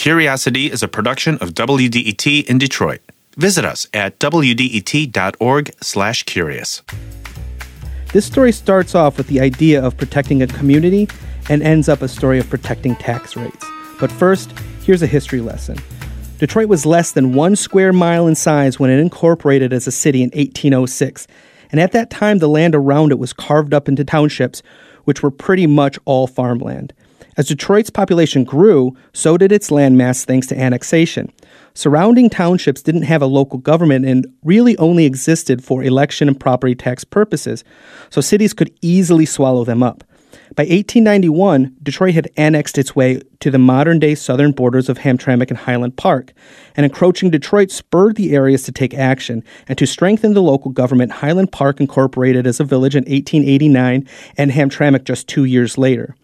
CuriosiD is a production of WDET in Detroit. Visit us at wdet.org/curious. This story starts off with the idea of protecting a community and ends up a story of protecting tax rates. But first, here's a history lesson. Detroit was less than one square mile in size when it incorporated as a city in 1806. And at that time, the land around it was carved up into townships, which were pretty much all farmland. As Detroit's population grew, so did its landmass thanks to annexation. Surrounding townships didn't have a local government and really only existed for election and property tax purposes, so cities could easily swallow them up. By 1891, Detroit had annexed its way to the modern day southern borders of Hamtramck and Highland Park, and encroaching Detroit spurred the areas to take action. And to strengthen the local government, Highland Park incorporated as a village in 1889 and Hamtramck just two years later.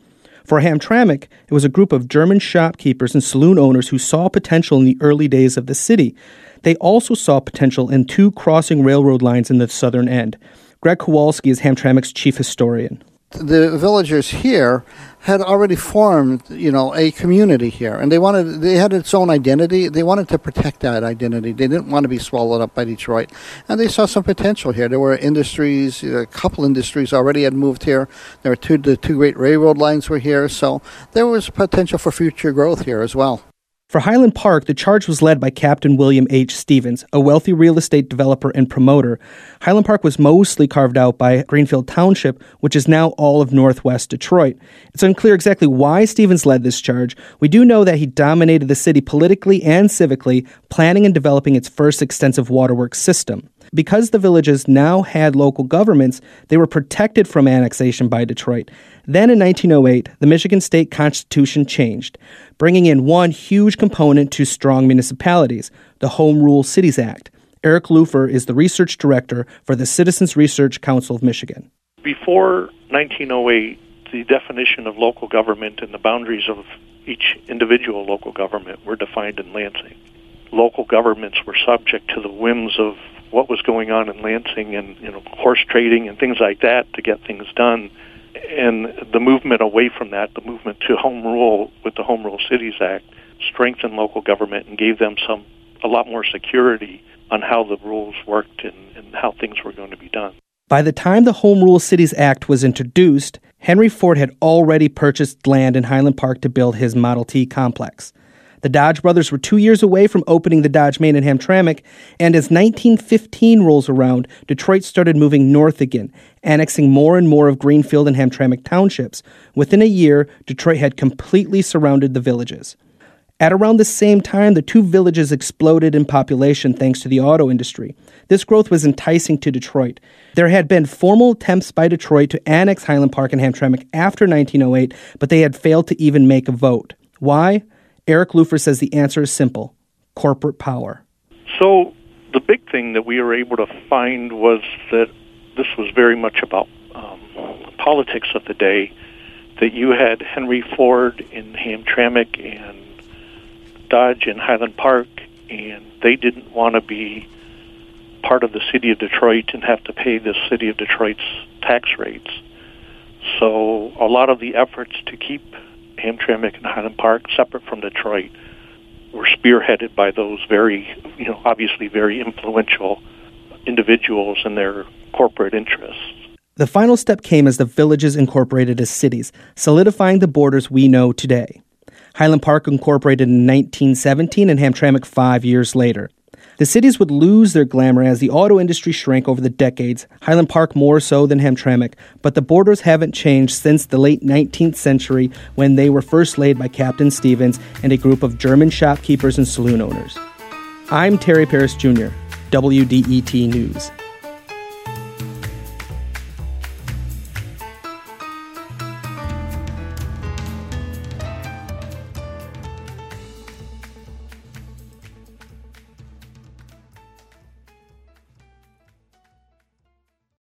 For Hamtramck, it was a group of German shopkeepers and saloon owners who saw potential in the early days of the city. They also saw potential in two crossing railroad lines in the southern end. Greg Kowalski is Hamtramck's chief historian the villagers here had already formed, you know, a community here, and they wanted they had its own identity. They wanted to protect that identity. They didn't want to be swallowed up by Detroit, and they saw some potential here. There were industries, a couple industries already had moved here. There were two the two great railroad lines were here, so there was potential for future growth here as well. For Highland Park, the charge was led by Captain William H. Stevens, a wealthy real estate developer and promoter. Highland Park was mostly carved out by Greenfield Township, which is now all of northwest Detroit. It's unclear exactly why Stevens led this charge. We do know that he dominated the city politically and civically, planning and developing its first extensive waterworks system. Because the villages now had local governments, they were protected from annexation by Detroit. Then in 1908, the Michigan state constitution changed, bringing in one huge component to strong municipalities the Home Rule Cities Act. Eric Lupher is the research director for the Citizens Research Council of Michigan. Before 1908, the definition of local government and the boundaries of each individual local government were defined in Lansing. Local governments were subject to the whims of what was going on in Lansing and you know horse trading and things like that to get things done and the movement away from that, the movement to home rule with the Home Rule Cities Act, strengthened local government and gave them some a lot more security on how the rules worked and, and how things were going to be done. By the time the Home Rule Cities Act was introduced, Henry Ford had already purchased land in Highland Park to build his Model T complex. The Dodge brothers were two years away from opening the Dodge Main in Hamtramck, and as 1915 rolls around, Detroit started moving north again, annexing more and more of Greenfield and Hamtramck townships. Within a year, Detroit had completely surrounded the villages. At around the same time, the two villages exploded in population thanks to the auto industry. This growth was enticing to Detroit. There had been formal attempts by Detroit to annex Highland Park and Hamtramck after 1908, but they had failed to even make a vote. Why? Eric Lupher says the answer is simple corporate power. So, the big thing that we were able to find was that this was very much about um, politics of the day. That you had Henry Ford in Hamtramck and Dodge in Highland Park, and they didn't want to be part of the city of Detroit and have to pay the city of Detroit's tax rates. So a lot of the efforts to keep Hamtramck and Highland Park, separate from Detroit, were spearheaded by those very, you know, obviously very influential individuals and their corporate interests. The final step came as the villages incorporated as cities, solidifying the borders we know today. Highland Park incorporated in 1917 and Hamtramck five years later. The cities would lose their glamour as the auto industry shrank over the decades, Highland Park more so than Hamtramck, but the borders haven't changed since the late 19th century when they were first laid by Captain Stevens and a group of German shopkeepers and saloon owners. I'm Terry Parris Jr., WDET News.